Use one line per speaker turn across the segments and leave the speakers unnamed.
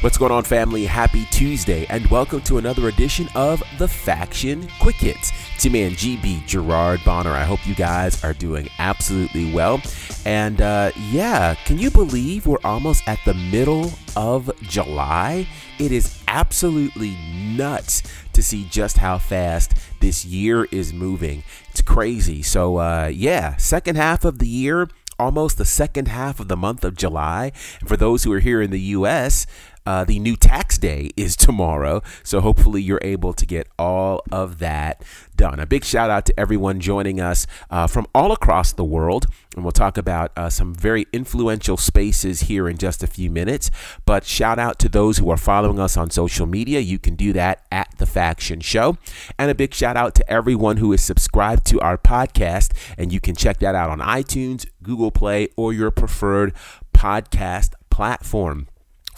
What's going on, family? Happy Tuesday, and welcome to another edition of The Faction Quick Hits. It's man, GB Gerard Bonner. I hope you guys are doing absolutely well. And uh, yeah, can you believe we're almost at the middle of July? It is absolutely nuts to see just how fast this year is moving. It's crazy. So, uh, yeah, second half of the year almost the second half of the month of July. And for those who are here in the U.S., uh, the new tax day is tomorrow. So hopefully you're able to get all of that done. A big shout out to everyone joining us uh, from all across the world. And we'll talk about uh, some very influential spaces here in just a few minutes. But shout out to those who are following us on social media. You can do that at The Faction Show. And a big shout out to everyone who is subscribed to our podcast. And you can check that out on iTunes, Google Play, or your preferred podcast platform.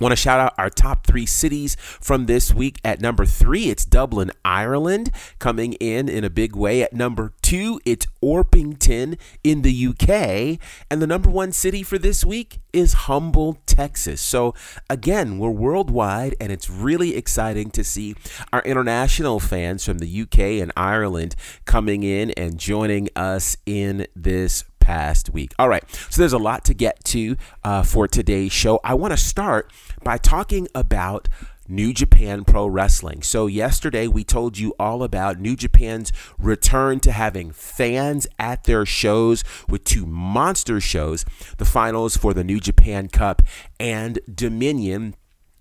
Want to shout out our top three cities from this week. At number three, it's Dublin, Ireland, coming in in a big way. At number two, it's Orpington in the UK. And the number one city for this week is Humble, Texas. So, again, we're worldwide, and it's really exciting to see our international fans from the UK and Ireland coming in and joining us in this past week. All right, so there's a lot to get to uh, for today's show. I want to start by talking about New Japan Pro Wrestling. So, yesterday we told you all about New Japan's return to having fans at their shows with two monster shows the finals for the New Japan Cup and Dominion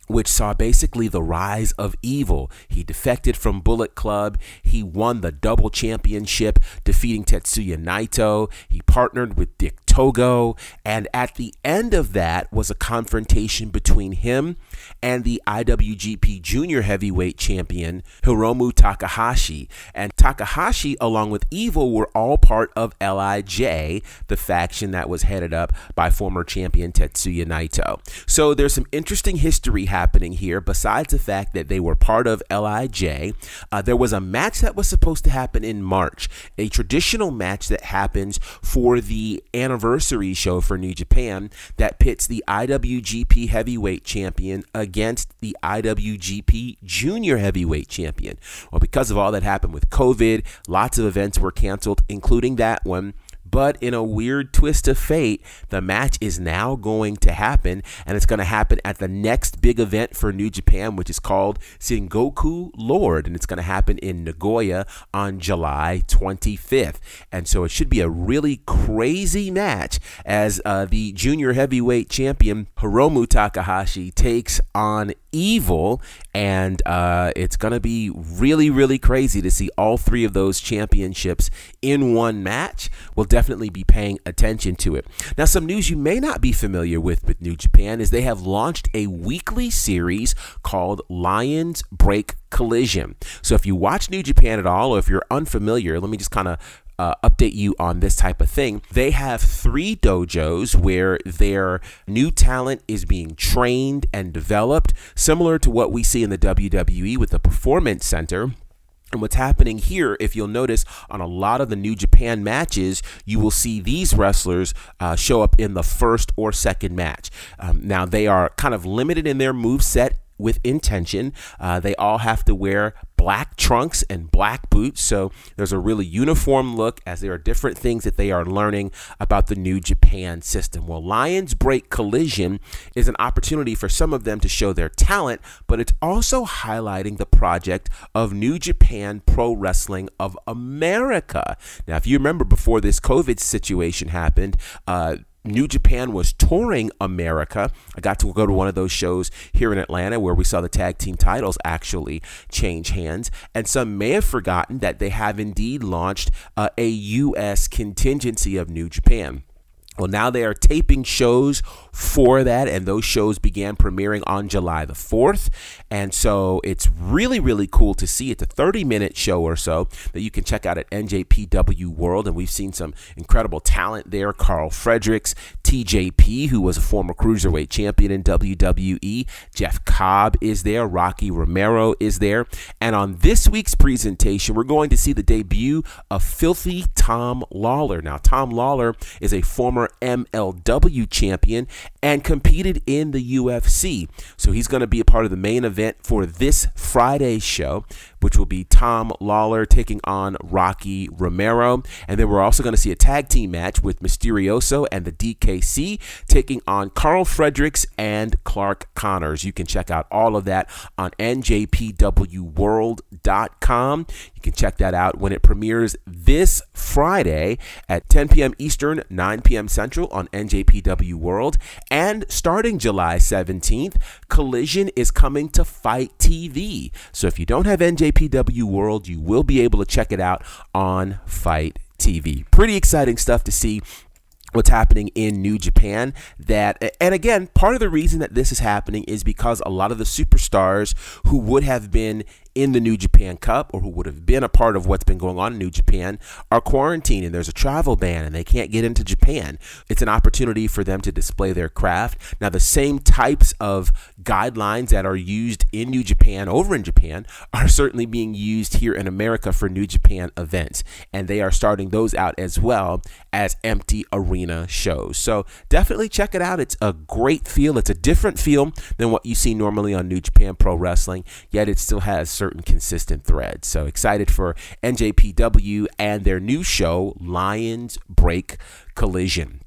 which saw basically the rise of evil. He defected from Bullet Club. He won the double championship, defeating Tetsuya Naito. He partnered with Dick Togo. And at the end of that was a confrontation between him and the IWGP Junior Heavyweight Champion, Hiromu Takahashi. And Takahashi, along with Evil, were all part of LIJ, the faction that was headed up by former champion Tetsuya Naito. So there's some interesting history happening here, besides the fact that they were part of LIJ, uh, there was a match that was supposed to happen in March, a traditional match that happens for the anniversary show for New Japan that pits the IWGP Heavyweight Champion against the IWGP Junior Heavyweight Champion. Well, because of all that happened with COVID, lots of events were canceled, including that one. But in a weird twist of fate, the match is now going to happen, and it's going to happen at the next big event for New Japan, which is called Sengoku Lord, and it's going to happen in Nagoya on July 25th. And so it should be a really crazy match as uh, the junior heavyweight champion Hiromu Takahashi takes on Evil, and uh, it's going to be really, really crazy to see all three of those championships in one match. We'll definitely be paying attention to it. Now, some news you may not be familiar with with New Japan is they have launched a weekly series called Lions Break Collision. So, if you watch New Japan at all, or if you're unfamiliar, let me just kind of uh, update you on this type of thing. They have three dojos where their new talent is being trained and developed, similar to what we see in the WWE with the Performance Center. And what's happening here, if you'll notice on a lot of the New Japan matches, you will see these wrestlers uh, show up in the first or second match. Um, now, they are kind of limited in their move set with intention. Uh, they all have to wear black trunks and black boots. So there's a really uniform look as there are different things that they are learning about the New Japan system. Well, Lions Break Collision is an opportunity for some of them to show their talent, but it's also highlighting the project of New Japan Pro Wrestling of America. Now, if you remember before this COVID situation happened, uh, New Japan was touring America. I got to go to one of those shows here in Atlanta where we saw the tag team titles actually change hands. And some may have forgotten that they have indeed launched uh, a U.S. contingency of New Japan. Well, now they are taping shows for that, and those shows began premiering on July the 4th. And so it's really, really cool to see. It's a 30 minute show or so that you can check out at NJPW World. And we've seen some incredible talent there. Karl Fredericks, TJP, who was a former cruiserweight champion in WWE. Jeff Cobb is there. Rocky Romero is there. And on this week's presentation, we're going to see the debut of Filthy Tom Lawler. Now, Tom Lawler is a former MLW champion and competed in the UFC. So he's going to be a part of the main event for this Friday show, which will be Tom Lawler taking on Rocky Romero. And then we're also going to see a tag team match with Misterioso and the DKC taking on Karl Fredericks and Clark Connors. You can check out all of that on njpwworld.com. You can check that out when it premieres this Friday at 10 p.m. Eastern, 9 p.m. Central on NJPW World. And starting July 17th, Collision is coming to FITE TV. So if you don't have NJPW World, you will be able to check it out on FITE TV. Pretty exciting stuff to see what's happening in New Japan that and again part of the reason that this is happening is because a lot of the superstars who would have been in the New Japan Cup or who would have been a part of what's been going on in New Japan are quarantined and there's a travel ban and they can't get into Japan. It's an opportunity for them to display their craft. Now, the same types of guidelines that are used in New Japan over in Japan are certainly being used here in America for New Japan events. And they are starting those out as well as empty arena shows. So definitely check it out. It's a great feel. It's a different feel than what you see normally on New Japan Pro Wrestling, yet it still has certain certain consistent thread. So excited for NJPW and their new show, Lions Break Collision.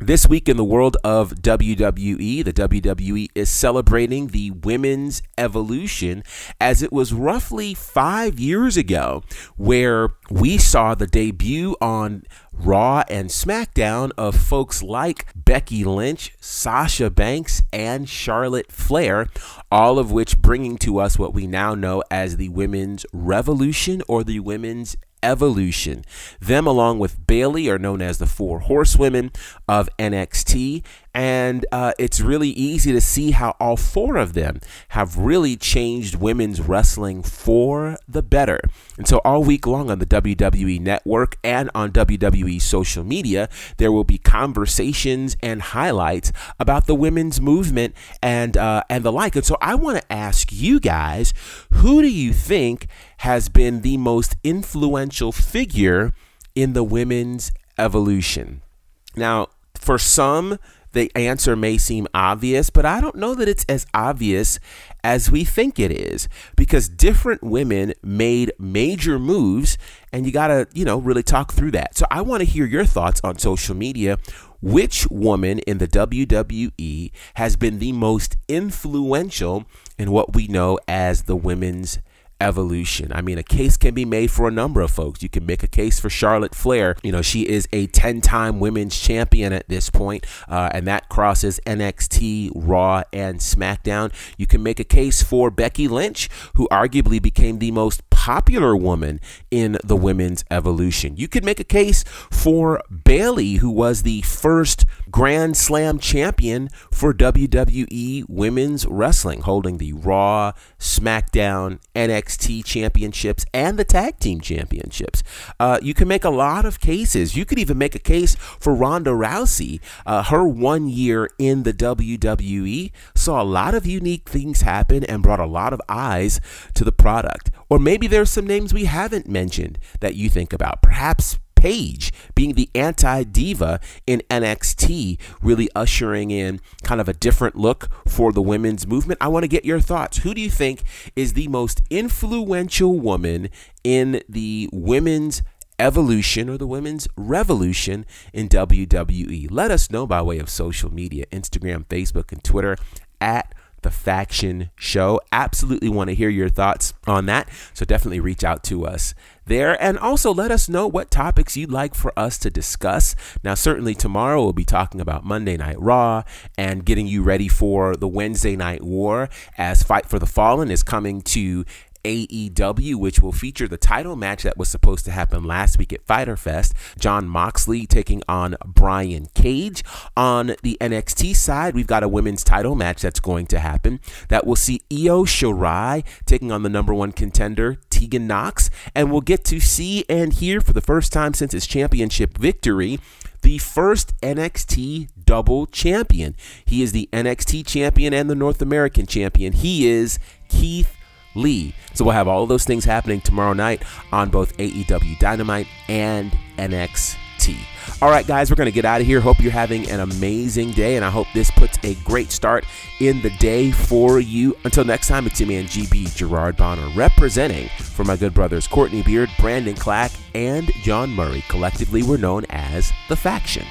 This week in the world of WWE, the WWE is celebrating the women's evolution as it was roughly five years ago where we saw the debut on Raw and SmackDown of folks like Becky Lynch, Sasha Banks, and Charlotte Flair, all of which bringing to us what we now know as the Women's Revolution or the Women's evolution. Them, along with Bayley, are known as the Four Horsewomen of NXT, and uh, it's really easy to see how all four of them have really changed women's wrestling for the better. And so, all week long on the WWE network and on WWE social media, there will be conversations and highlights about the women's movement and uh, and the like. And so, I want to ask you guys, who do you think has been the most influential figure in the women's evolution? Now, for some, the answer may seem obvious, but I don't know that it's as obvious as we think it is because different women made major moves and you got to, you know, really talk through that. So I want to hear your thoughts on social media. Which woman in the WWE has been the most influential in what we know as the women's evolution. I mean, a case can be made for a number of folks. You can make a case for Charlotte Flair. You know, she is a 10 time women's champion at this point, uh, and that crosses NXT, Raw, and SmackDown. You can make a case for Becky Lynch, who arguably became the most popular woman in the women's evolution. You could make a case for Bayley, who was the first Grand Slam champion for WWE Women's Wrestling, holding the Raw, SmackDown, NXT championships, and the Tag Team championships. Uh, you can make a lot of cases. You could even make a case for Ronda Rousey. Uh, her one year in the WWE saw a lot of unique things happen and brought a lot of eyes to the product. Or maybe there's some names we haven't mentioned that you think about. Perhaps Paige being the anti diva in NXT, really ushering in kind of a different look for the women's movement. I want to get your thoughts. Who do you think is the most influential woman in the women's evolution or the women's revolution in WWE? Let us know by way of social media Instagram, Facebook, and Twitter at the Faction Show. Absolutely want to hear your thoughts on that. So definitely reach out to us there. And also let us know what topics you'd like for us to discuss. Now, certainly tomorrow we'll be talking about Monday Night Raw and getting you ready for the Wednesday Night War as Fight for the Fallen is coming to AEW, which will feature the title match that was supposed to happen last week at Fyter Fest. Jon Moxley taking on Brian Cage. On the NXT side, we've got a women's title match that's going to happen that will see Io Shirai taking on the number one contender, Tegan Nox. And we'll get to see and hear for the first time since his championship victory the first NXT double champion. He is the NXT champion and the North American champion. He is Keith Lee. So we'll have all those things happening tomorrow night on both AEW Dynamite and NXT. All right, guys, we're going to get out of here. Hope you're having an amazing day, and I hope this puts a great start in the day for you. Until next time, it's your man GB Gerard Bonner representing for my good brothers Courtney Beard, Brandon Clack, and John Murray. Collectively, we're known as The Faction.